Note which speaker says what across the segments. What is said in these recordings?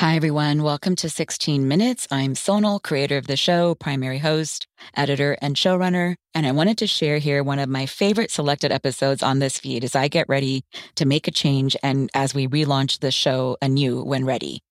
Speaker 1: Hi, everyone. Welcome to 16 Minutes. I'm Sonal, creator of the show, primary host, editor, and showrunner. And I wanted to share here one of my favorite selected episodes on this feed as I get ready to make a change and as we relaunch the show anew when ready.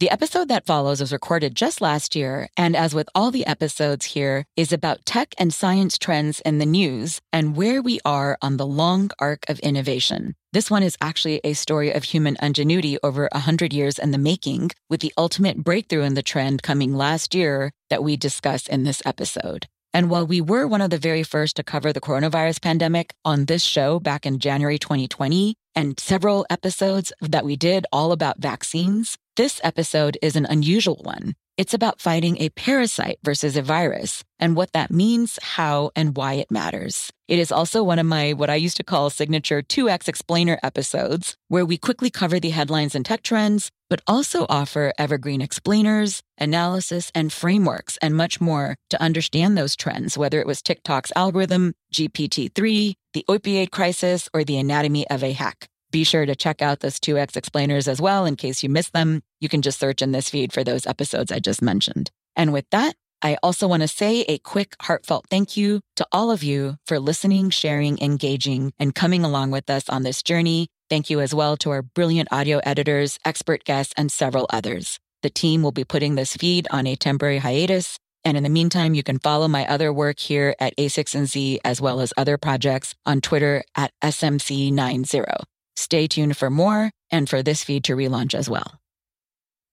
Speaker 1: The episode that follows was recorded just last year, and as with all the episodes here, is about tech and science trends in the news and where we are on the long arc of innovation. This one is actually a story of human ingenuity over 100 years in the making, with the ultimate breakthrough in the trend coming last year that we discuss in this episode. And while we were one of the very first to cover the coronavirus pandemic on this show back in January 2020, and several episodes that we did all about vaccines, this episode is an unusual one. It's about fighting a parasite versus a virus and what that means, how, and why it matters. It is also one of my, what I used to call signature 2X explainer episodes, where we quickly cover the headlines and tech trends, but also offer evergreen explainers, analysis, and frameworks, and much more to understand those trends, whether it was TikTok's algorithm, GPT 3, the opioid crisis, or the anatomy of a hack. Be sure to check out those 2X explainers as well in case you missed them. You can just search in this feed for those episodes I just mentioned. And with that, I also want to say a quick, heartfelt thank you to all of you for listening, sharing, engaging, and coming along with us on this journey. Thank you as well to our brilliant audio editors, expert guests, and several others. The team will be putting this feed on a temporary hiatus. And in the meantime, you can follow my other work here at a16z as well as other projects on Twitter at SMC90. Stay tuned for more and for this feed to relaunch as well.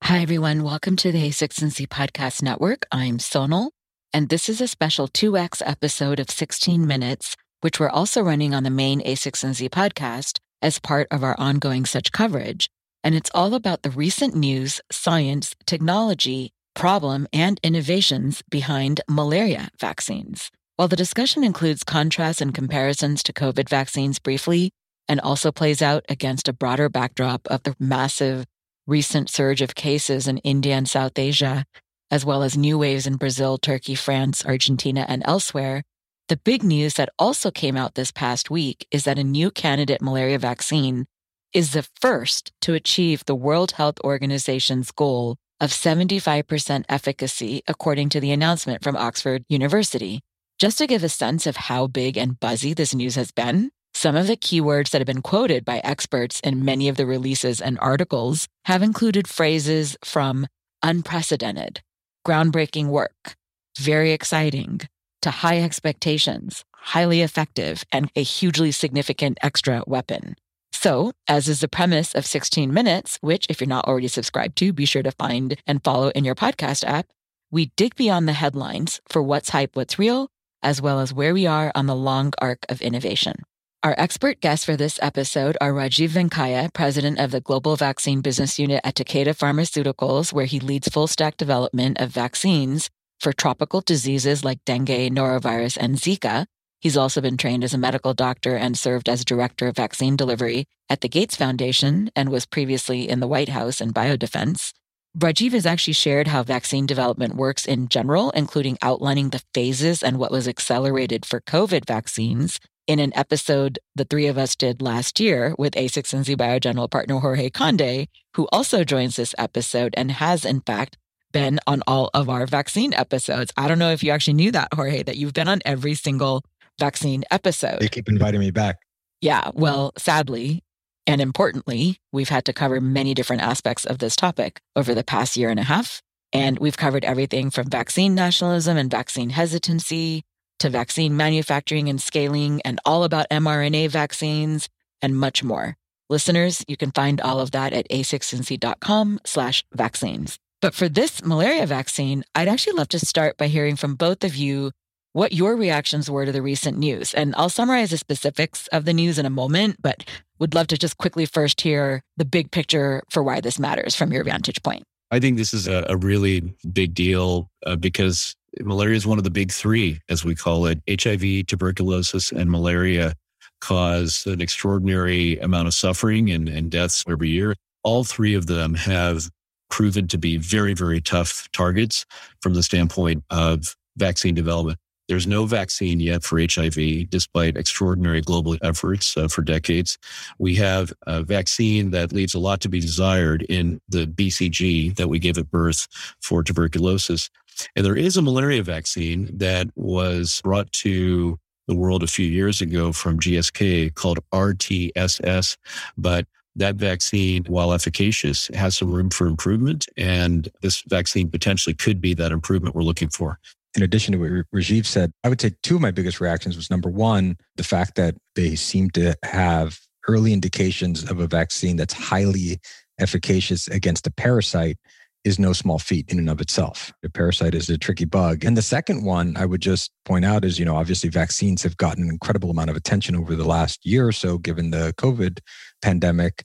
Speaker 1: Hi, everyone. Welcome to the a16z Podcast Network. I'm Sonal, and this is a special 2X episode of 16 Minutes, which we're also running on the main a16z podcast as part of our ongoing such coverage. And it's all about the recent news, science, technology, problem, and innovations behind malaria vaccines. While the discussion includes contrasts and comparisons to COVID vaccines briefly, and also plays out against a broader backdrop of the massive recent surge of cases in India and South Asia, as well as new waves in Brazil, Turkey, France, Argentina, and elsewhere. The big news that also came out this past week is that a new candidate malaria vaccine is the first to achieve the World Health Organization's goal of 75% efficacy, according to the announcement from Oxford University. Just to give a sense of how big and buzzy this news has been, some of the keywords that have been quoted by experts in many of the releases and articles have included phrases from unprecedented, groundbreaking work, very exciting, to high expectations, highly effective, and a hugely significant extra weapon. So, as is the premise of 16 Minutes, which, if you're not already subscribed to, be sure to find and follow in your podcast app, we dig beyond the headlines for what's hype, what's real, as well as where we are on the long arc of innovation. Our expert guests for this episode are Rajeev Venkayya, president of the Global Vaccine Business Unit at Takeda Pharmaceuticals, where he leads full stack development of vaccines for tropical diseases like dengue, norovirus, and Zika. He's also been trained as a medical doctor and served as director of vaccine delivery at the Gates Foundation and was previously in the White House in biodefense. Rajeev has actually shared how vaccine development works in general, including outlining the phases and what was accelerated for COVID vaccines in an episode the three of us did last year with a16z Bio General Partner Jorge Conde, who also joins this episode and has, in fact, been on all of our vaccine episodes. I don't know if you actually knew that, Jorge, that you've been on every single vaccine episode.
Speaker 2: They keep inviting me back.
Speaker 1: Yeah. Well, sadly, and importantly, we've had to cover many different aspects of this topic over the past year and a half. And we've covered everything from vaccine nationalism and vaccine hesitancy to vaccine manufacturing and scaling and all about mRNA vaccines and much more. Listeners, you can find all of that at a16z.com slash vaccines. But for this malaria vaccine, I'd actually love to start by hearing from both of you what your reactions were to the recent news. And I'll summarize the specifics of the news in a moment, but would love to just quickly first hear the big picture for why this matters from your vantage point.
Speaker 3: I think this is a, a really big deal uh, because malaria is one of the big three, as we call it. HIV, tuberculosis, and malaria cause an extraordinary amount of suffering and, and deaths every year. All three of them have proven to be very, very tough targets from the standpoint of vaccine development. There's no vaccine yet for HIV, despite extraordinary global efforts uh, for decades. We have a vaccine that leaves a lot to be desired in the BCG that we give at birth for tuberculosis. And there is a malaria vaccine that was brought to the world a few years ago from GSK called RTSS, but that vaccine, while efficacious, has some room for improvement. And this vaccine potentially could be that improvement we're looking for.
Speaker 2: In addition to what Rajeev said, I would say two of my biggest reactions was number one, the fact that they seem to have early indications of a vaccine that's highly efficacious against a parasite is no small feat in and of itself. A parasite is a tricky bug. And the second one I would just point out is, you know, obviously vaccines have gotten an incredible amount of attention over the last year or so, given the COVID pandemic.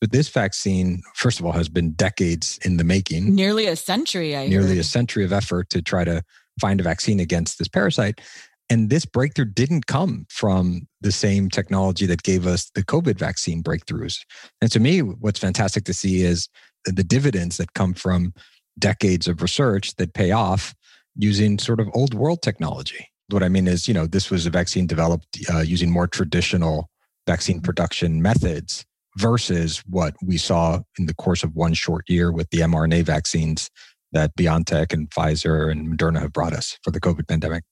Speaker 2: But this vaccine, first of all, has been decades in the making.
Speaker 1: Nearly a century, I
Speaker 2: Nearly
Speaker 1: heard.
Speaker 2: a century of effort to try to find a vaccine against this parasite. And this breakthrough didn't come from the same technology that gave us the COVID vaccine breakthroughs. And to me, what's fantastic to see is the dividends that come from decades of research that pay off using sort of old world technology. What I mean is, you know, this was a vaccine developed uh, using more traditional vaccine production methods versus what we saw in the course of one short year with the mRNA vaccines that BioNTech and Pfizer and Moderna have brought us for the COVID pandemic.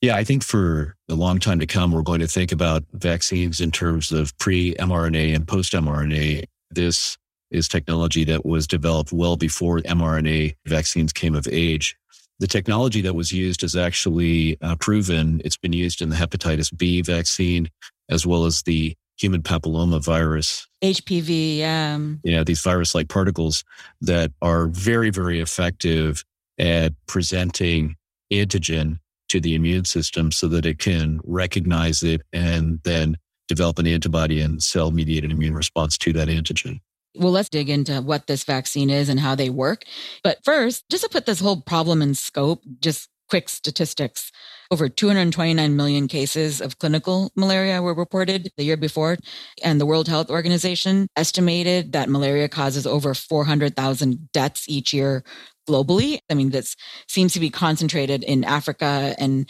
Speaker 3: Yeah, I think for a long time to come, we're going to think about vaccines in terms of pre mRNA and post mRNA. This is technology that was developed well before mRNA vaccines came of age. The technology that was used is actually uh, proven. It's been used in the hepatitis B vaccine as well as the human papilloma virus.
Speaker 1: HPV,
Speaker 3: um. yeah. These virus like particles that are very, very effective at presenting antigen to the immune system so that it can recognize it and then develop an antibody and cell mediated immune response to that antigen.
Speaker 1: Well, let's dig into what this vaccine is and how they work. But first, just to put this whole problem in scope, just quick statistics. Over 229 million cases of clinical malaria were reported the year before. And the World Health Organization estimated that malaria causes over 400,000 deaths each year globally. I mean, this seems to be concentrated in Africa and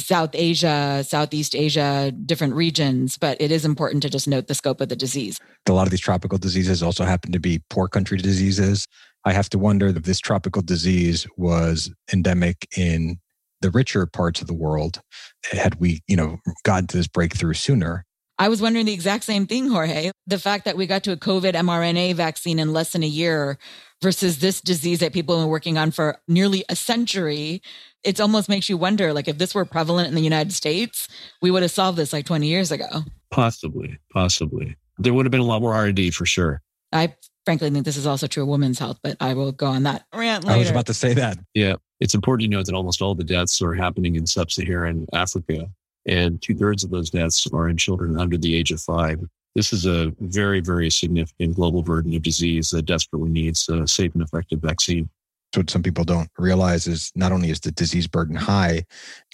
Speaker 1: South Asia, Southeast Asia, different regions, but it is important to just note the scope of the disease.
Speaker 2: A lot of these tropical diseases also happen to be poor country diseases. I have to wonder if this tropical disease was endemic in the richer parts of the world had we, you know, gotten to this breakthrough sooner.
Speaker 1: I was wondering the exact same thing, Jorge. The fact that we got to a COVID mRNA vaccine in less than a year versus this disease that people have been working on for nearly a century, it almost makes you wonder like if this were prevalent in the United States, we would have solved this like 20 years ago.
Speaker 3: Possibly, possibly. There would have been a lot more R&D for sure.
Speaker 1: I frankly think this is also true of women's health, but I will go on that rant later.
Speaker 2: I was about to say that.
Speaker 3: Yeah. It's important to note that almost all the deaths are happening in sub-Saharan Africa and two thirds of those deaths are in children under the age of five. This is a very, very significant global burden of disease that desperately needs a safe and effective vaccine.
Speaker 2: What some people don't realize is not only is the disease burden high,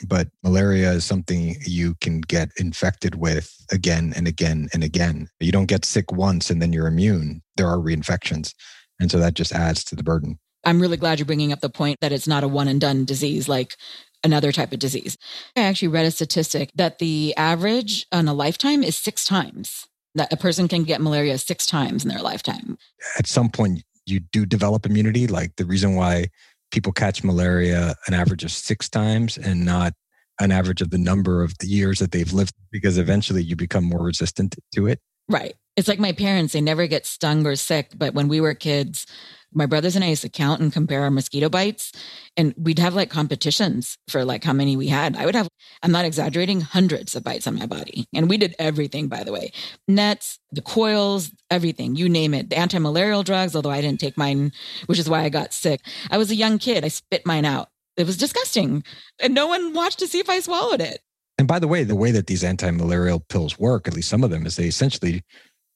Speaker 2: but malaria is something you can get infected with again and again and again. You don't get sick once and then you're immune. There are reinfections. And so that just adds to the burden.
Speaker 1: I'm really glad you're bringing up the point that it's not a one and done disease like another type of disease. I actually read a statistic that the average on a lifetime is six times that a person can get malaria six times in their lifetime.
Speaker 2: At some point, you do develop immunity. Like the reason why people catch malaria an average of six times and not an average of the number of the years that they've lived, because eventually you become more resistant to it.
Speaker 1: Right. It's like my parents, they never get stung or sick. But when we were kids, my brothers and I used to count and compare our mosquito bites. And we'd have like competitions for like how many we had. I would have, I'm not exaggerating, hundreds of bites on my body. And we did everything, by the way nets, the coils, everything, you name it. The anti malarial drugs, although I didn't take mine, which is why I got sick. I was a young kid. I spit mine out. It was disgusting. And no one watched to see if I swallowed it.
Speaker 2: And by the way, the way that these anti malarial pills work, at least some of them, is they essentially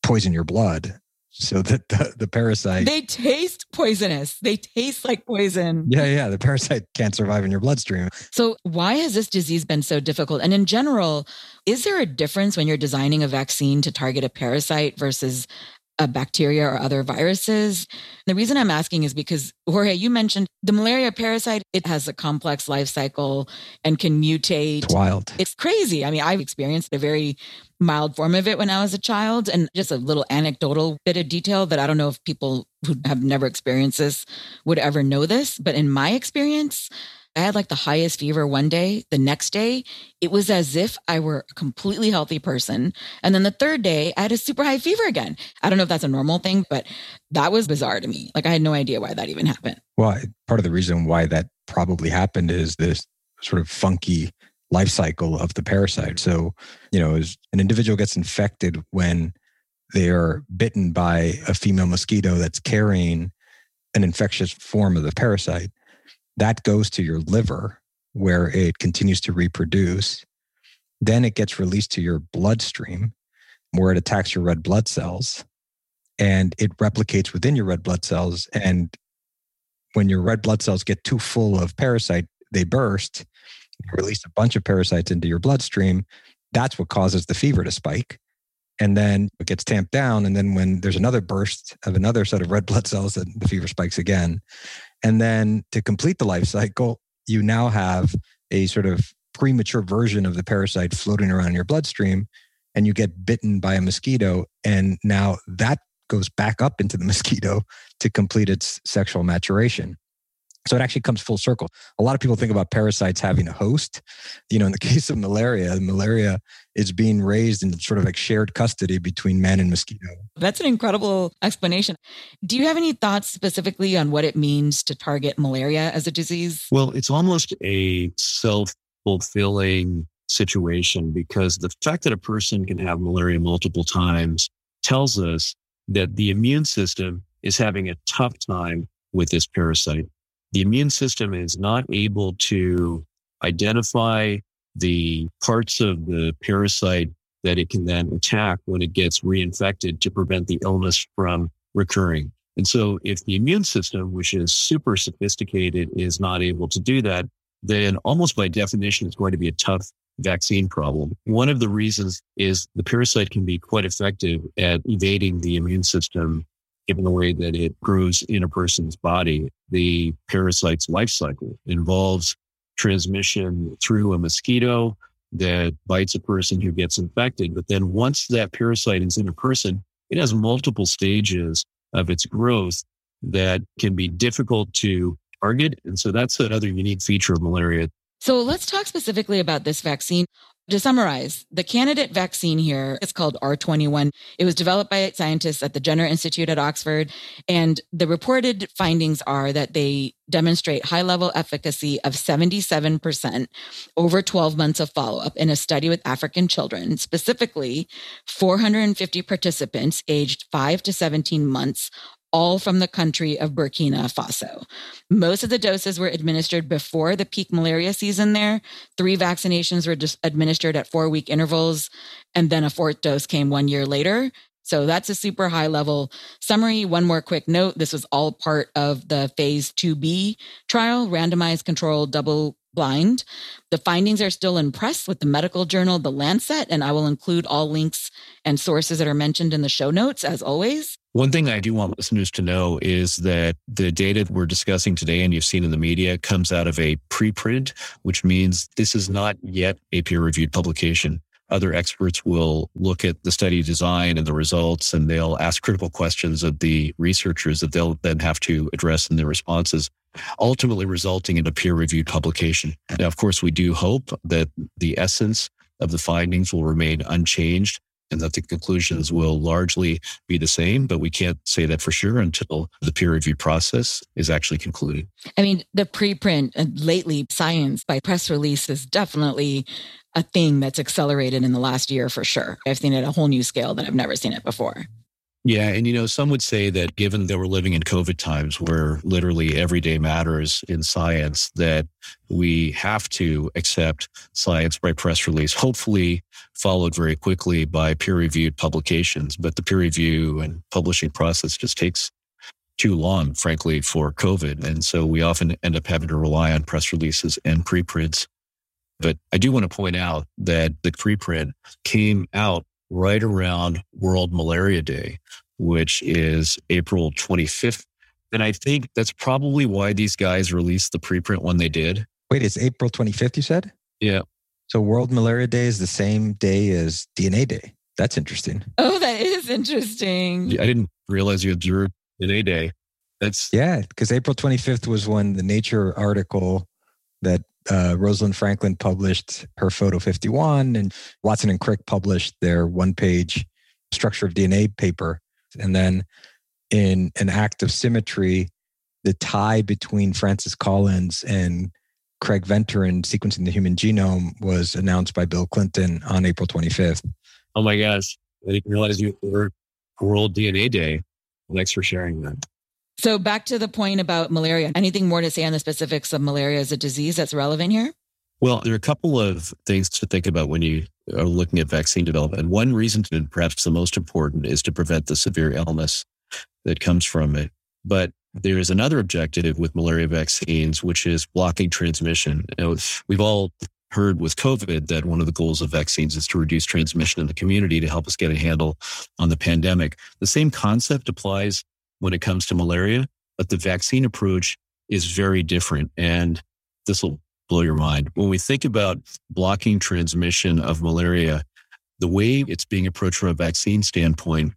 Speaker 2: poison your blood so that the, the parasite
Speaker 1: they taste poisonous. They taste like poison.
Speaker 2: Yeah yeah the parasite can't survive in your bloodstream.
Speaker 1: So why has this disease been so difficult? And in general is there a difference when you're designing a vaccine to target a parasite versus of bacteria or other viruses. The reason I'm asking is because, Jorge, you mentioned the malaria parasite, it has a complex life cycle and can mutate.
Speaker 2: It's wild.
Speaker 1: It's crazy. I mean, I've experienced a very mild form of it when I was a child. And just a little anecdotal bit of detail that I don't know if people who have never experienced this would ever know this. But in my experience, I had like the highest fever one day. The next day, it was as if I were a completely healthy person. And then the third day, I had a super high fever again. I don't know if that's a normal thing, but that was bizarre to me. Like I had no idea why that even happened.
Speaker 2: Well, part of the reason why that probably happened is this sort of funky life cycle of the parasite. So, you know, as an individual gets infected when they are bitten by a female mosquito that's carrying an infectious form of the parasite that goes to your liver where it continues to reproduce. Then it gets released to your bloodstream where it attacks your red blood cells and it replicates within your red blood cells. And when your red blood cells get too full of parasite, they burst, release a bunch of parasites into your bloodstream. That's what causes the fever to spike. And then it gets tamped down. And then when there's another burst of another set of red blood cells, then the fever spikes again. And then to complete the life cycle, you now have a sort of premature version of the parasite floating around in your bloodstream, and you get bitten by a mosquito. And now that goes back up into the mosquito to complete its sexual maturation. So it actually comes full circle. A lot of people think about parasites having a host. You know, in the case of malaria, malaria is being raised in sort of like shared custody between man and mosquito.
Speaker 1: That's an incredible explanation. Do you have any thoughts specifically on what it means to target malaria as a disease?
Speaker 3: Well, it's almost a self fulfilling situation because the fact that a person can have malaria multiple times tells us that the immune system is having a tough time with this parasite the immune system is not able to identify the parts of the parasite that it can then attack when it gets reinfected to prevent the illness from recurring. And so if the immune system, which is super sophisticated, is not able to do that, then almost by definition, it's going to be a tough vaccine problem. One of the reasons is the parasite can be quite effective at evading the immune system given the way that it grows in a person's body. The parasite's life cycle involves transmission through a mosquito that bites a person who gets infected. But then once that parasite is in a person, it has multiple stages of its growth that can be difficult to target. And so that's another unique feature of malaria.
Speaker 1: So let's talk specifically about this vaccine. To summarize, the candidate vaccine here is called R21. It was developed by scientists at the Jenner Institute at Oxford. And the reported findings are that they demonstrate high level efficacy of 77% over 12 months of follow up in a study with African children, specifically 450 participants aged 5 to 17 months all from the country of Burkina Faso. Most of the doses were administered before the peak malaria season there. Three vaccinations were just administered at four week intervals, and then a fourth dose came one year later. So that's a super high level summary. One more quick note this was all part of the phase 2B trial, randomized controlled double blind. The findings are still in press with the medical journal, The Lancet, and I will include all links and sources that are mentioned in the show notes as always.
Speaker 3: One thing I do want listeners to know is that the data we're discussing today and you've seen in the media comes out of a preprint, which means this is not yet a peer reviewed publication. Other experts will look at the study design and the results, and they'll ask critical questions of the researchers that they'll then have to address in their responses, ultimately resulting in a peer reviewed publication. Now, of course, we do hope that the essence of the findings will remain unchanged and that the conclusions will largely be the same, but we can't say that for sure until the peer review process is actually concluded.
Speaker 1: I mean, the preprint and lately science by press release is definitely a thing that's accelerated in the last year for sure. I've seen it at a whole new scale that I've never seen it before.
Speaker 3: Yeah. And, you know, some would say that given that we're living in COVID times where literally every day matters in science, that we have to accept science by press release, hopefully followed very quickly by peer reviewed publications. But the peer review and publishing process just takes too long, frankly, for COVID. And so we often end up having to rely on press releases and preprints. But I do want to point out that the preprint came out right around World Malaria Day, which is April 25th. And I think that's probably why these guys released the preprint when they did.
Speaker 2: Wait, it's April 25th, you said?
Speaker 3: Yeah.
Speaker 2: So World Malaria Day is the same day as DNA Day. That's interesting.
Speaker 1: Oh, that is interesting.
Speaker 3: I didn't realize you observed DNA Day. That's
Speaker 2: yeah, because April 25th was when the Nature article that uh, Rosalind Franklin published her photo 51, and Watson and Crick published their one page structure of DNA paper. And then in an act of symmetry, the tie between Francis Collins and Craig Venter in sequencing the human genome was announced by Bill Clinton on April 25th.
Speaker 3: Oh my gosh. I didn't realize you were World DNA Day. Thanks for sharing that.
Speaker 1: So back to the point about malaria. Anything more to say on the specifics of malaria as a disease that's relevant here?
Speaker 3: Well, there are a couple of things to think about when you are looking at vaccine development. One reason, and perhaps the most important, is to prevent the severe illness that comes from it. But there is another objective with malaria vaccines, which is blocking transmission. You know, we've all heard with COVID that one of the goals of vaccines is to reduce transmission in the community to help us get a handle on the pandemic. The same concept applies when it comes to malaria, but the vaccine approach is very different. And this will blow your mind. When we think about blocking transmission of malaria, the way it's being approached from a vaccine standpoint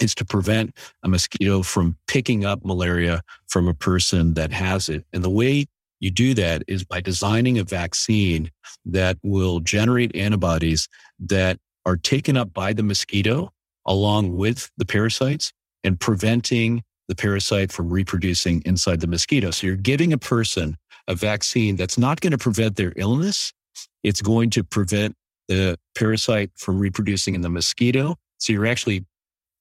Speaker 3: is to prevent a mosquito from picking up malaria from a person that has it. And the way you do that is by designing a vaccine that will generate antibodies that are taken up by the mosquito along with the parasites and preventing the parasite from reproducing inside the mosquito. So you're giving a person a vaccine that's not going to prevent their illness. It's going to prevent the parasite from reproducing in the mosquito. So you're actually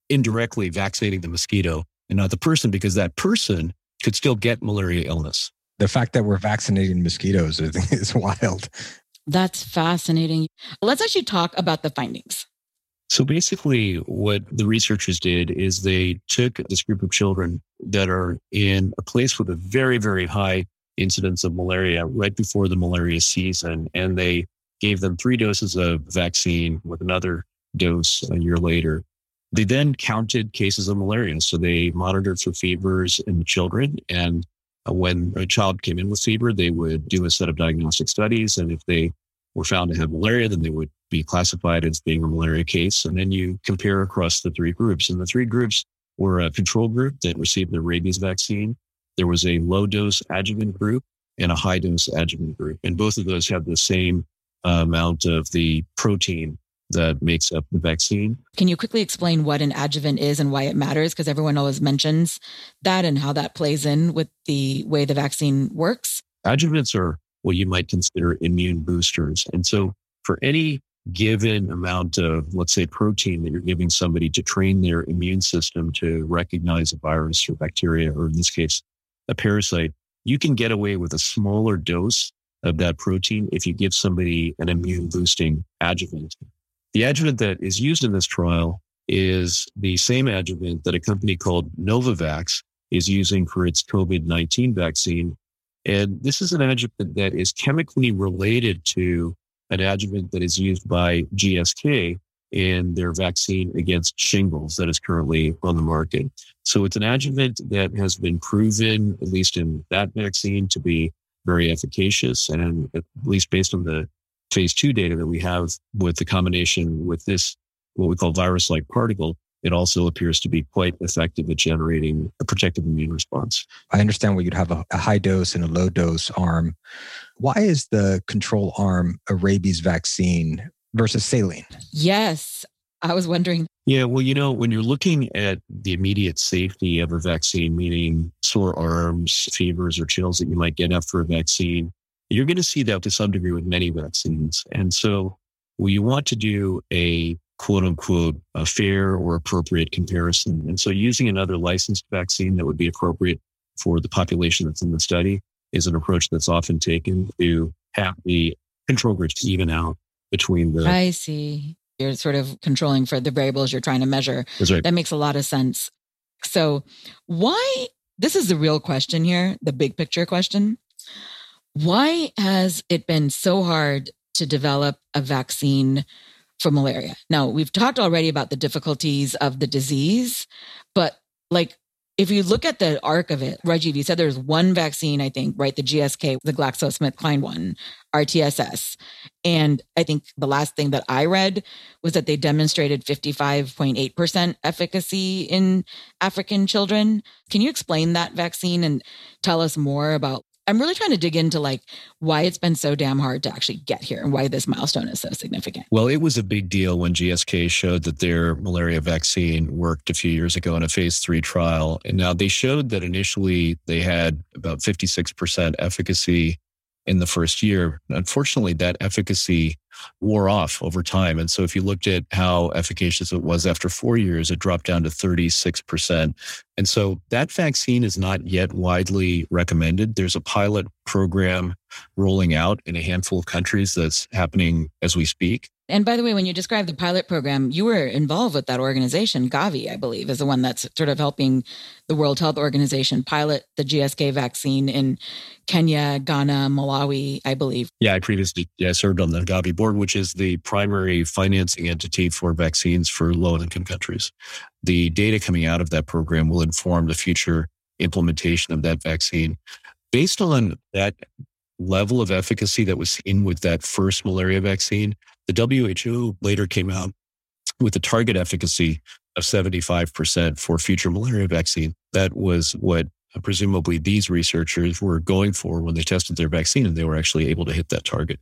Speaker 3: indirectly vaccinating the mosquito and not the person because that person could still get malaria illness.
Speaker 2: The fact that we're vaccinating mosquitoes is wild.
Speaker 1: That's fascinating. Let's actually talk about the findings.
Speaker 3: So basically, what the researchers did is they took this group of children that are in a place with a very, very high incidence of malaria right before the malaria season, and they gave them three doses of vaccine with another dose a year later. They then counted cases of malaria. So they monitored for fevers in the children. And uh, when a child came in with fever, they would do a set of diagnostic studies. And if they were found to have malaria, then they would be classified as being a malaria case. And then you compare across the three groups. And the three groups were a control group that received the rabies vaccine. There was a low dose adjuvant group and a high dose adjuvant group. And both of those have the same uh, amount of the protein that makes up the vaccine.
Speaker 1: Can you quickly explain what an adjuvant is and why it matters? Because everyone always mentions that and how that plays in with the way the vaccine works.
Speaker 3: Adjuvants are what you might consider immune boosters. And so for any given amount of, let's say, protein that you're giving somebody to train their immune system to recognize a virus or bacteria, or in this case, a parasite, you can get away with a smaller dose of that protein if you give somebody an immune boosting adjuvant. The adjuvant that is used in this trial is the same adjuvant that a company called Novavax is using for its COVID 19 vaccine. And this is an adjuvant that is chemically related to an adjuvant that is used by GSK in their vaccine against shingles that is currently on the market. So it's an adjuvant that has been proven, at least in that vaccine, to be very efficacious. And at least based on the phase two data that we have with the combination with this, what we call virus like particle, it also appears to be quite effective at generating a protective immune response.
Speaker 2: I understand why you'd have a, a, high dose and a low dose arm. Why is the control arm a rabies vaccine versus saline?
Speaker 1: Yes, I was wondering.
Speaker 3: Yeah, well, you know, when you're looking at the immediate safety of a vaccine, meaning sore arms, fevers, or chills that you might get after a vaccine, you're going to see that to some degree with many vaccines. And so well, you want to do a quote unquote a fair or appropriate comparison. And so using another licensed vaccine that would be appropriate for the population that's in the study is an approach that's often taken to have the control groups even out between the.
Speaker 1: I see. You're sort of controlling for the variables you're trying to measure.
Speaker 3: That's right.
Speaker 1: That makes a lot of sense. So, why? This is the real question here, the big picture question. Why has it been so hard to develop a vaccine for malaria. Now, we've talked already about the difficulties of the disease, but like if you look at the arc of it, Rajeev, you said there's one vaccine, I think, right? The GSK, the GlaxoSmithKline one, RTSS. And I think the last thing that I read was that they demonstrated 55.8% efficacy in African children. Can you explain that vaccine and tell us more about I'm really trying to dig into like why it's been so damn hard to actually get here and why this milestone is so significant.
Speaker 3: Well, it was a big deal when GSK showed that their malaria vaccine worked a few years ago in a phase three trial. And now they showed that initially they had about 56% efficacy in the first year. Unfortunately, that efficacy wore off over time. And so if you looked at how efficacious it was after four years, it dropped down to 36%. And so that vaccine is not yet widely recommended. There's a pilot program rolling out in a handful of countries that's happening as we speak.
Speaker 1: And by the way, when you describe the pilot program, you were involved with that organization. Gavi, I believe, is the one that's sort of helping the World Health Organization pilot the GSK vaccine in Kenya, Ghana, Malawi, I believe.
Speaker 3: Yeah, I previously yeah, served on the Gavi board, which is the primary financing entity for vaccines for low income countries. The data coming out of that program will inform the future implementation of that vaccine. Based on that level of efficacy that was seen with that first malaria vaccine, the WHO later came out with a target efficacy of 75% for future malaria vaccine. That was what uh, presumably these researchers were going for when they tested their vaccine, and they were actually able to hit that target.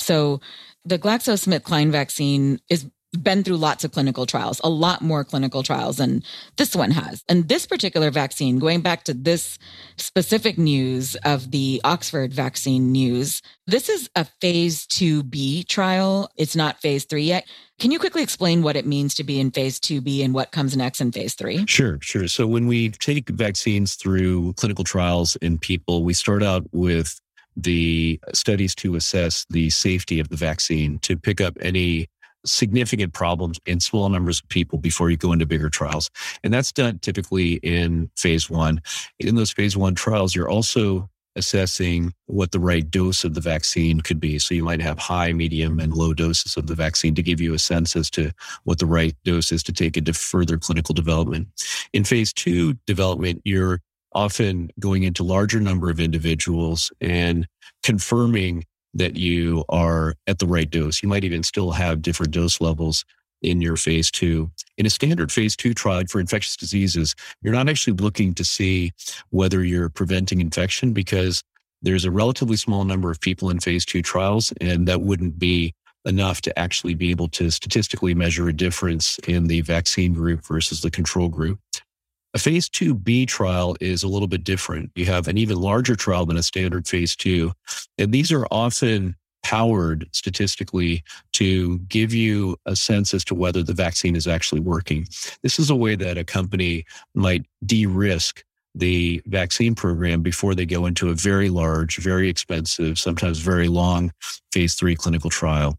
Speaker 1: So the GlaxoSmithKline vaccine is been through lots of clinical trials, a lot more clinical trials than this one has. And this particular vaccine, going back to this specific news of the Oxford vaccine news, this is a phase 2B trial. It's not phase three yet. Can you quickly explain what it means to be in phase 2B and what comes next in phase three?
Speaker 3: Sure, sure. So when we take vaccines through clinical trials in people, we start out with the studies to assess the safety of the vaccine to pick up any significant problems in small numbers of people before you go into bigger trials. And that's done typically in phase one. In those phase one trials, you're also assessing what the right dose of the vaccine could be. So you might have high, medium, and low doses of the vaccine to give you a sense as to what the right dose is to take into further clinical development. In phase two development, you're often going into larger number of individuals and confirming that you are at the right dose. You might even still have different dose levels in your phase two. In a standard phase two trial for infectious diseases, you're not actually looking to see whether you're preventing infection because there's a relatively small number of people in phase two trials, and that wouldn't be enough to actually be able to statistically measure a difference in the vaccine group versus the control group. A phase 2B trial is a little bit different. You have an even larger trial than a standard phase two. And these are often powered statistically to give you a sense as to whether the vaccine is actually working. This is a way that a company might de risk the vaccine program before they go into a very large, very expensive, sometimes very long phase three clinical trial.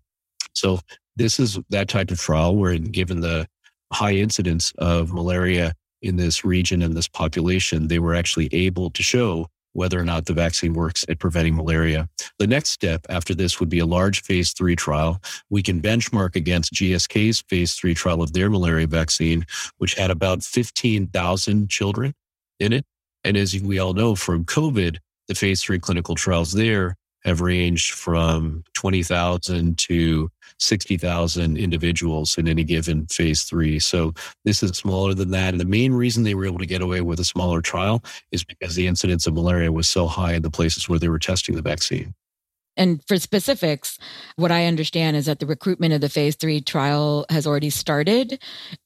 Speaker 3: So, this is that type of trial where, given the high incidence of malaria in this region and this population, they were actually able to show whether or not the vaccine works at preventing malaria. The next step after this would be a large phase three trial. We can benchmark against GSK's phase three trial of their malaria vaccine, which had about 15,000 children in it. And as we all know from COVID, the phase three clinical trials there have ranged from 20,000 to 60,000 individuals in any given phase three. So this is smaller than that. And the main reason they were able to get away with a smaller trial is because the incidence of malaria was so high in the places where they were testing the vaccine.
Speaker 1: And for specifics, what I understand is that the recruitment of the phase three trial has already started,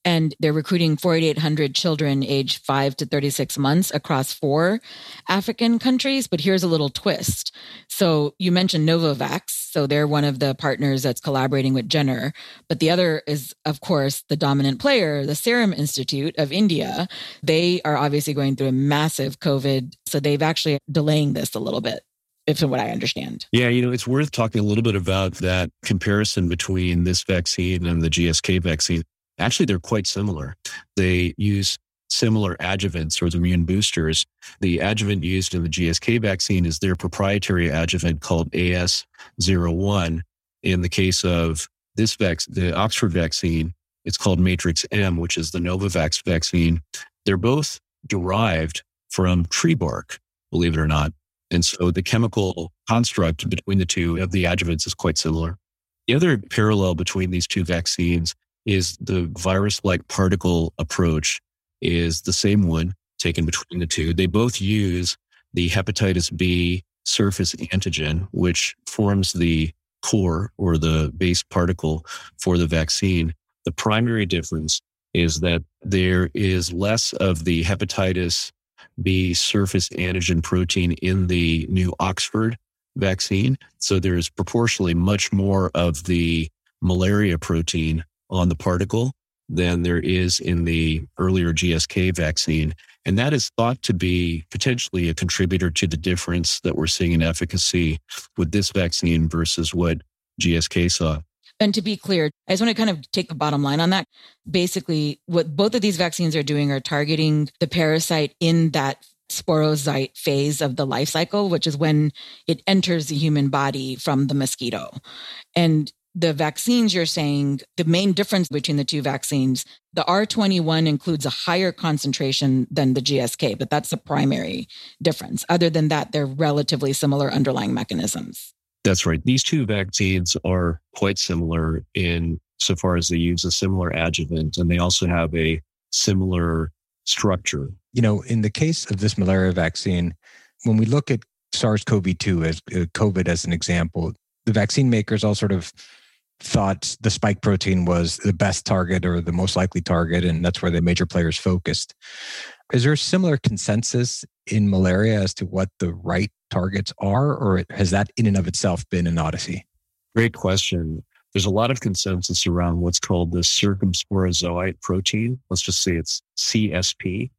Speaker 1: and they're recruiting 4,800 children aged 5 to 36 months across four African countries. But here's a little twist. So you mentioned Novavax. So they're one of the partners that's collaborating with Jenner. But the other is, of course, the dominant player, the Serum Institute of India. They are obviously going through a massive COVID. So they've actually delaying this a little bit if what I understand.
Speaker 3: Yeah, you know, it's worth talking a little bit about that comparison between this vaccine and the GSK vaccine. Actually, they're quite similar. They use similar adjuvants or the immune boosters. The adjuvant used in the GSK vaccine is their proprietary adjuvant called AS01. In the case of this vac- the Oxford vaccine, it's called Matrix M, which is the Novavax vaccine. They're both derived from tree bark, believe it or not. And so the chemical construct between the two of the adjuvants is quite similar. The other parallel between these two vaccines is the virus like particle approach is the same one taken between the two. They both use the hepatitis B surface antigen, which forms the core or the base particle for the vaccine. The primary difference is that there is less of the hepatitis B surface antigen protein in the new Oxford vaccine. So there is proportionally much more of the malaria protein on the particle than there is in the earlier GSK vaccine. And that is thought to be potentially a contributor to the difference that we're seeing in efficacy with this vaccine versus what GSK saw.
Speaker 1: And to be clear, I just want to kind of take the bottom line on that. Basically, what both of these vaccines are doing are targeting the parasite in that sporozoite phase of the life cycle, which is when it enters the human body from the mosquito. And the vaccines you're saying, the main difference between the two vaccines, the R21 includes a higher concentration than the GSK, but that's the primary difference. Other than that, they're relatively similar underlying mechanisms.
Speaker 3: That's right. These two vaccines are quite similar in so far as they use a similar adjuvant and they also have a similar structure.
Speaker 2: You know, in the case of this malaria vaccine, when we look at SARS CoV 2 as uh, COVID as an example, the vaccine makers all sort of thought the spike protein was the best target or the most likely target, and that's where the major players focused. Is there a similar consensus in malaria as to what the right targets are, or has that in and of itself been an odyssey?
Speaker 3: Great question. There's a lot of consensus around what's called the circumsporozoite protein. Let's just say it's CSP,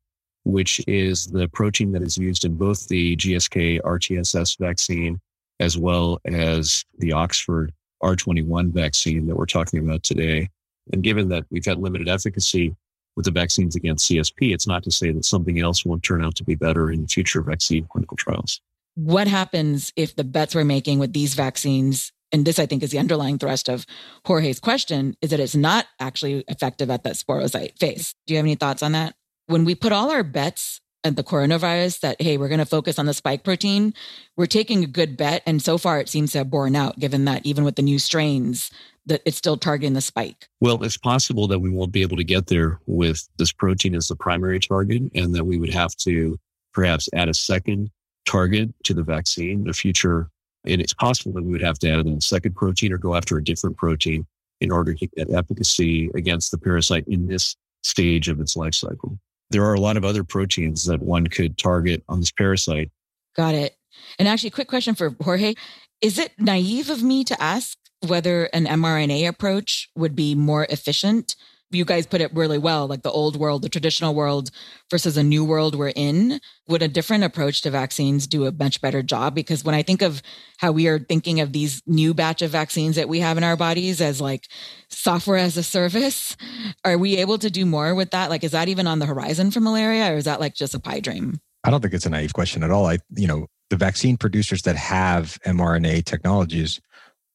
Speaker 3: which is the protein that is used in both the GSK RTSS vaccine as well as the Oxford R21 vaccine that we're talking about today. And given that we've had limited efficacy with the vaccines against CSP, it's not to say that something else won't turn out to be better in future vaccine clinical trials.
Speaker 1: What happens if the bets we're making with these vaccines, and this I think is the underlying thrust of Jorge's question, is that it's not actually effective at that sporozoite phase? Do you have any thoughts on that? When we put all our bets and the coronavirus that, hey, we're going to focus on the spike protein, we're taking a good bet. And so far, it seems to have borne out, given that even with the new strains, that it's still targeting the spike.
Speaker 3: Well, it's possible that we won't be able to get there with this protein as the primary target, and that we would have to perhaps add a second target to the vaccine in the future. And it's possible that we would have to add a second protein or go after a different protein in order to get efficacy against the parasite in this stage of its life cycle there are a lot of other proteins that one could target on this parasite.
Speaker 1: Got it. And actually, quick question for Jorge. Is it naive of me to ask whether an mRNA approach would be more efficient you guys put it really well like the old world the traditional world versus a new world we're in. Would a different approach to vaccines do a much better job? Because when i think of how we are thinking of these new batch of vaccines that we have in our bodies as like software as a service are we able to do more with that? Like is that even on the horizon for malaria or is that like just a pie dream?
Speaker 2: I don't think it's a naive question at all. I you know the vaccine producers that have mrna technologies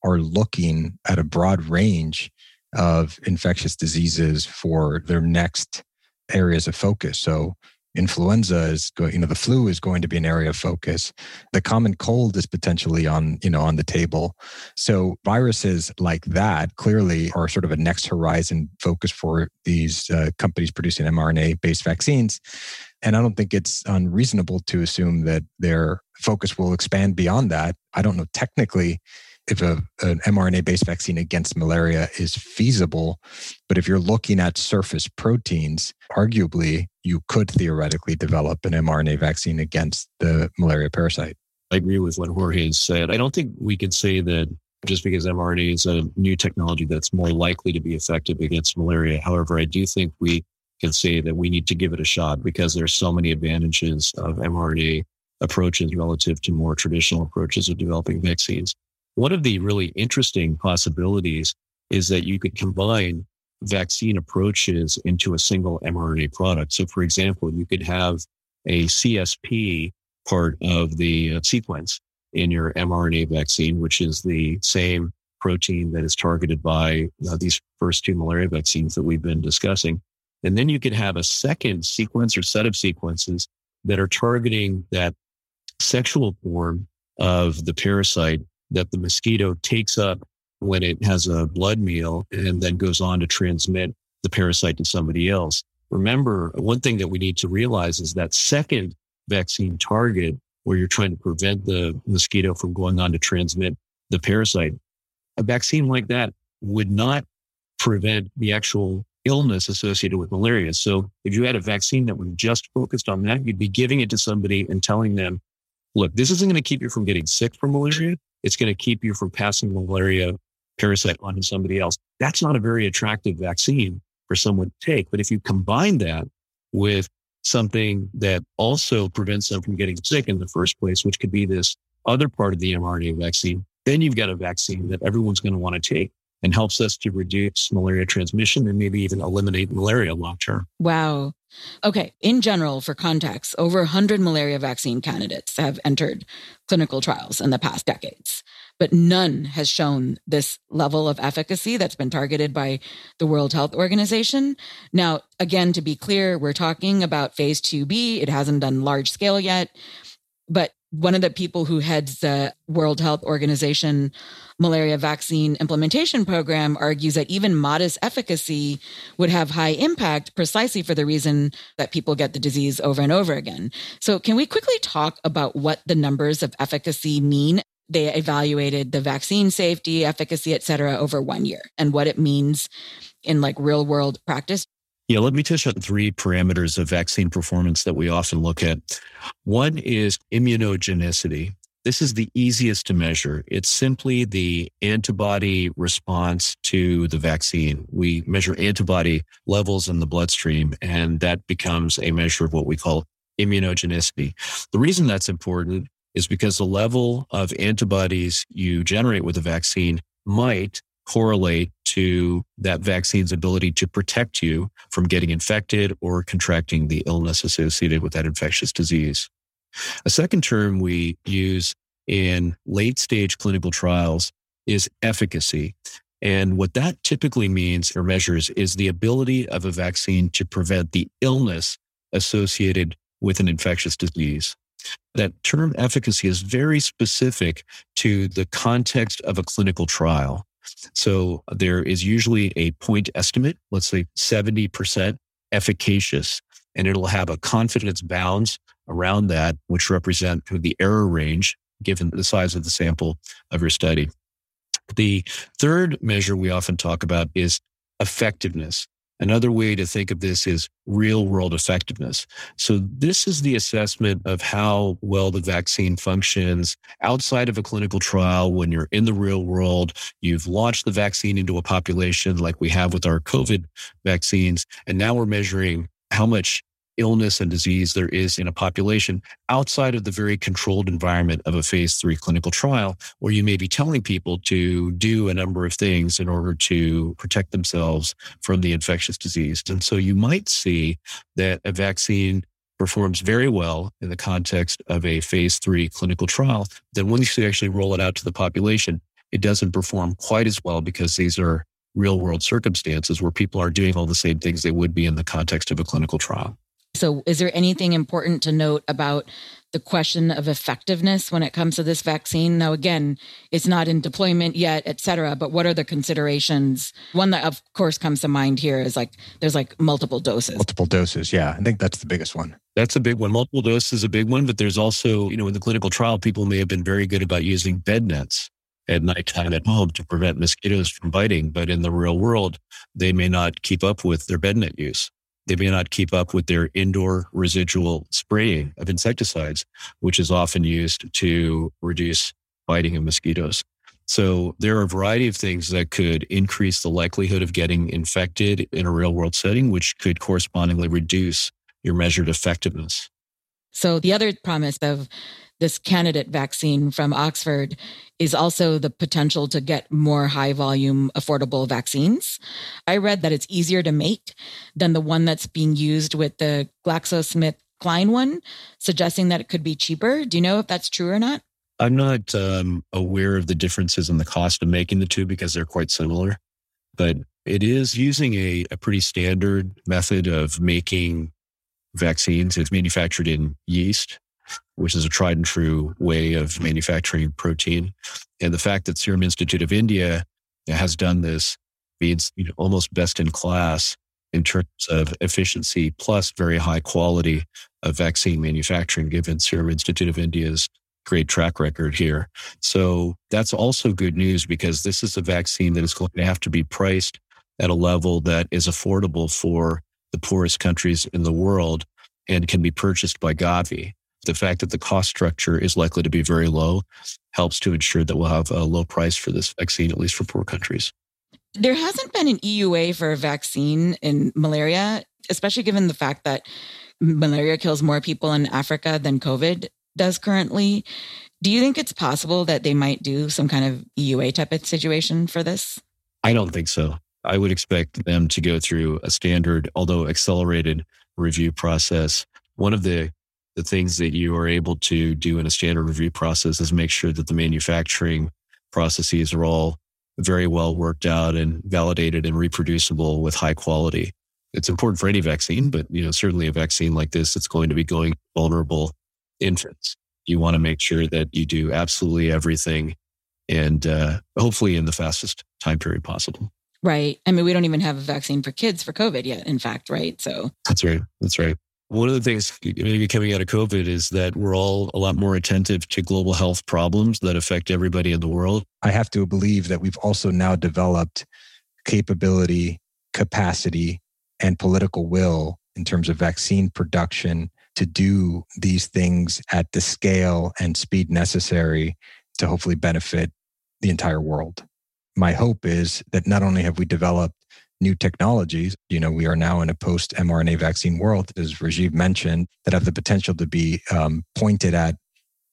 Speaker 2: are looking at a broad range of infectious diseases for their next areas of focus. So influenza is going, you know, the flu is going to be an area of focus. The common cold is potentially on, you know, on the table. So viruses like that clearly are sort of a next horizon focus for these uh, companies producing mRNA based vaccines. And I don't think it's unreasonable to assume that their focus will expand beyond that. I don't know technically if a, an mRNA based vaccine against malaria is feasible. But if you're looking at surface proteins, arguably you could theoretically develop an mRNA vaccine against the malaria parasite.
Speaker 3: I agree with what Jorge said. I don't think we can say that just because mRNA is a new technology that's more likely to be effective against malaria. However, I do think we can say that we need to give it a shot because there's so many advantages of mRNA approaches relative to more traditional approaches of developing vaccines. One of the really interesting possibilities is that you could combine vaccine approaches into a single mRNA product. So, for example, you could have a CSP part of the uh, sequence in your mRNA vaccine, which is the same protein that is targeted by uh, these first two malaria vaccines that we've been discussing. And then you could have a second sequence or set of sequences that are targeting that sexual form of the parasite that the mosquito takes up when it has a blood meal and then goes on to transmit the parasite to somebody else. Remember, one thing that we need to realize is that second vaccine target where you're trying to prevent the mosquito from going on to transmit the parasite. A vaccine like that would not prevent the actual illness associated with malaria. So if you had a vaccine that was just focused on that, you'd be giving it to somebody and telling them, look, this isn't going to keep you from getting sick from malaria. It's going to keep you from passing malaria parasite onto somebody else. That's not a very attractive vaccine for someone to take. But if you combine that with something that also prevents them from getting sick in the first place, which could be this other part of the mRNA vaccine, then you've got a vaccine that everyone's going to want to take and helps us to reduce malaria transmission and maybe even eliminate malaria long term.
Speaker 1: Wow. Okay. In general, for context, over 100 malaria vaccine candidates have entered clinical trials in the past decades, but none has shown this level of efficacy that's been targeted by the World Health Organization. Now, again, to be clear, we're talking about phase 2B. It hasn't done large scale yet, but one of the people who heads the World Health Organization malaria vaccine implementation program argues that even modest efficacy would have high impact precisely for the reason that people get the disease over and over again. So, can we quickly talk about what the numbers of efficacy mean? They evaluated the vaccine safety, efficacy, et cetera, over one year and what it means in like real world practice.
Speaker 3: Yeah, let me touch on three parameters of vaccine performance that we often look at. One is immunogenicity. This is the easiest to measure. It's simply the antibody response to the vaccine. We measure antibody levels in the bloodstream, and that becomes a measure of what we call immunogenicity. The reason that's important is because the level of antibodies you generate with the vaccine might correlate to that vaccine's ability to protect you from getting infected or contracting the illness associated with that infectious disease. A second term we use in late stage clinical trials is efficacy. And what that typically means or measures is the ability of a vaccine to prevent the illness associated with an infectious disease. That term efficacy is very specific to the context of a clinical trial. So there is usually a point estimate, let's say 70% efficacious, and it'll have a confidence bounds around that, which represent the error range given the size of the sample of your study. The third measure we often talk about is effectiveness. Another way to think of this is real world effectiveness. So this is the assessment of how well the vaccine functions outside of a clinical trial when you're in the real world. You've launched the vaccine into a population like we have with our COVID vaccines. And now we're measuring how much illness and disease there is in a population outside of the very controlled environment of a phase three clinical trial, where you may be telling people to do a number of things in order to protect themselves from the infectious disease. And so you might see that a vaccine performs very well in the context of a phase three clinical trial. Then once you actually roll it out to the population, it doesn't perform quite as well because these are real world circumstances where people are doing all the same things they would be in the context of a clinical trial.
Speaker 1: So, is there anything important to note about the question of effectiveness when it comes to this vaccine? Now, again, it's not in deployment yet, et cetera, but what are the considerations? One that, of course, comes to mind here is like there's like multiple doses.
Speaker 2: Multiple doses. Yeah. I think that's the biggest one.
Speaker 3: That's a big one. Multiple doses is a big one, but there's also, you know, in the clinical trial, people may have been very good about using bed nets at nighttime at home to prevent mosquitoes from biting. But in the real world, they may not keep up with their bed net use. They may not keep up with their indoor residual spraying of insecticides, which is often used to reduce biting of mosquitoes. So there are a variety of things that could increase the likelihood of getting infected in a real world setting, which could correspondingly reduce your measured effectiveness.
Speaker 1: So the other promise of this candidate vaccine from Oxford is also the potential to get more high volume, affordable vaccines. I read that it's easier to make than the one that's being used with the GlaxoSmithKline one, suggesting that it could be cheaper. Do you know if that's true or not?
Speaker 3: I'm not um, aware of the differences in the cost of making the two because they're quite similar, but it is using a, a pretty standard method of making vaccines. It's manufactured in yeast, which is a tried and true way of manufacturing protein. And the fact that Serum Institute of India has done this means you know, almost best in class in terms of efficiency plus very high quality of vaccine manufacturing, given Serum Institute of India's great track record here. So that's also good news because this is a vaccine that is going to have to be priced at a level that is affordable for the poorest countries in the world and can be purchased by Gavi. The fact that the cost structure is likely to be very low helps to ensure that we'll have a low price for this vaccine, at least for poor countries.
Speaker 1: There hasn't been an EUA for a vaccine in malaria, especially given the fact that malaria kills more people in Africa than COVID does currently. Do you think it's possible that they might do some kind of EUA type of situation for this?
Speaker 3: I don't think so. I would expect them to go through a standard, although accelerated review process. One of the the things that you are able to do in a standard review process is make sure that the manufacturing processes are all very well worked out and validated and reproducible with high quality. It's important for any vaccine, but you know, certainly a vaccine like this, it's going to be going vulnerable infants. You want to make sure that you do absolutely everything and uh, hopefully in the fastest time period possible.
Speaker 1: Right. I mean, we don't even have a vaccine for kids for COVID yet, in fact, right? So
Speaker 3: that's right. That's right. One of the things maybe coming out of COVID is that we're all a lot more attentive to global health problems that affect everybody in the world.
Speaker 2: I have to believe that we've also now developed capability, capacity, and political will in terms of vaccine production to do these things at the scale and speed necessary to hopefully benefit the entire world my hope is that not only have we developed new technologies, you know, we are now in a post mRNA vaccine world, as Rajeev mentioned, that have the potential to be um, pointed at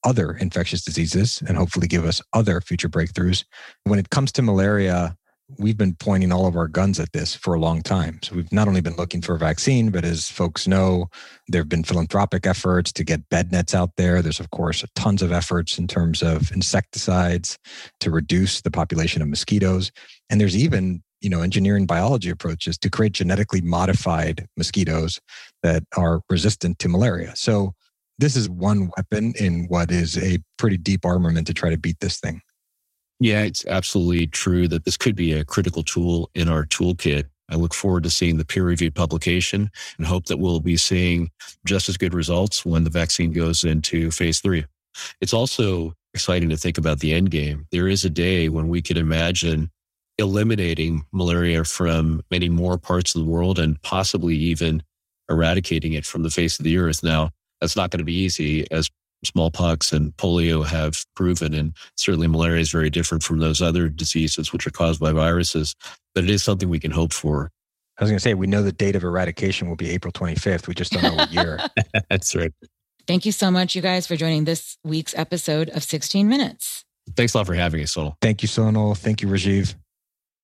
Speaker 2: other infectious diseases and hopefully give us other future breakthroughs. When it comes to malaria, we've been pointing all of our guns at this for a long time. So we've not only been looking for a vaccine, but as folks know, there have been philanthropic efforts to get bed nets out there. There's, of course, tons of efforts in terms of insecticides to reduce the population of mosquitoes. And there's even you know engineering biology approaches to create genetically modified mosquitoes that are resistant to malaria so this is one weapon in what is a pretty deep armament to try to beat this thing
Speaker 3: yeah, it's absolutely true that this could be a critical tool in our toolkit. I look forward to seeing the peer reviewed publication and hope that we'll be seeing just as good results when the vaccine goes into phase three. It's also exciting to think about the end game. There is a day when we could imagine eliminating malaria from many more parts of the world and possibly even eradicating it from the face of the earth. Now, that's not going to be easy as smallpox and polio have proven. And certainly malaria is very different from those other diseases, which are caused by viruses, but it is something we can hope for.
Speaker 2: I was going to say, we know the date of eradication will be April 25th. We just don't know what year.
Speaker 3: That's right.
Speaker 1: Thank you so much, you guys, for joining this week's episode of 16 Minutes.
Speaker 3: Thanks a lot for having us, Sonal.
Speaker 2: Thank you, Sonal. Thank you, Rajeev.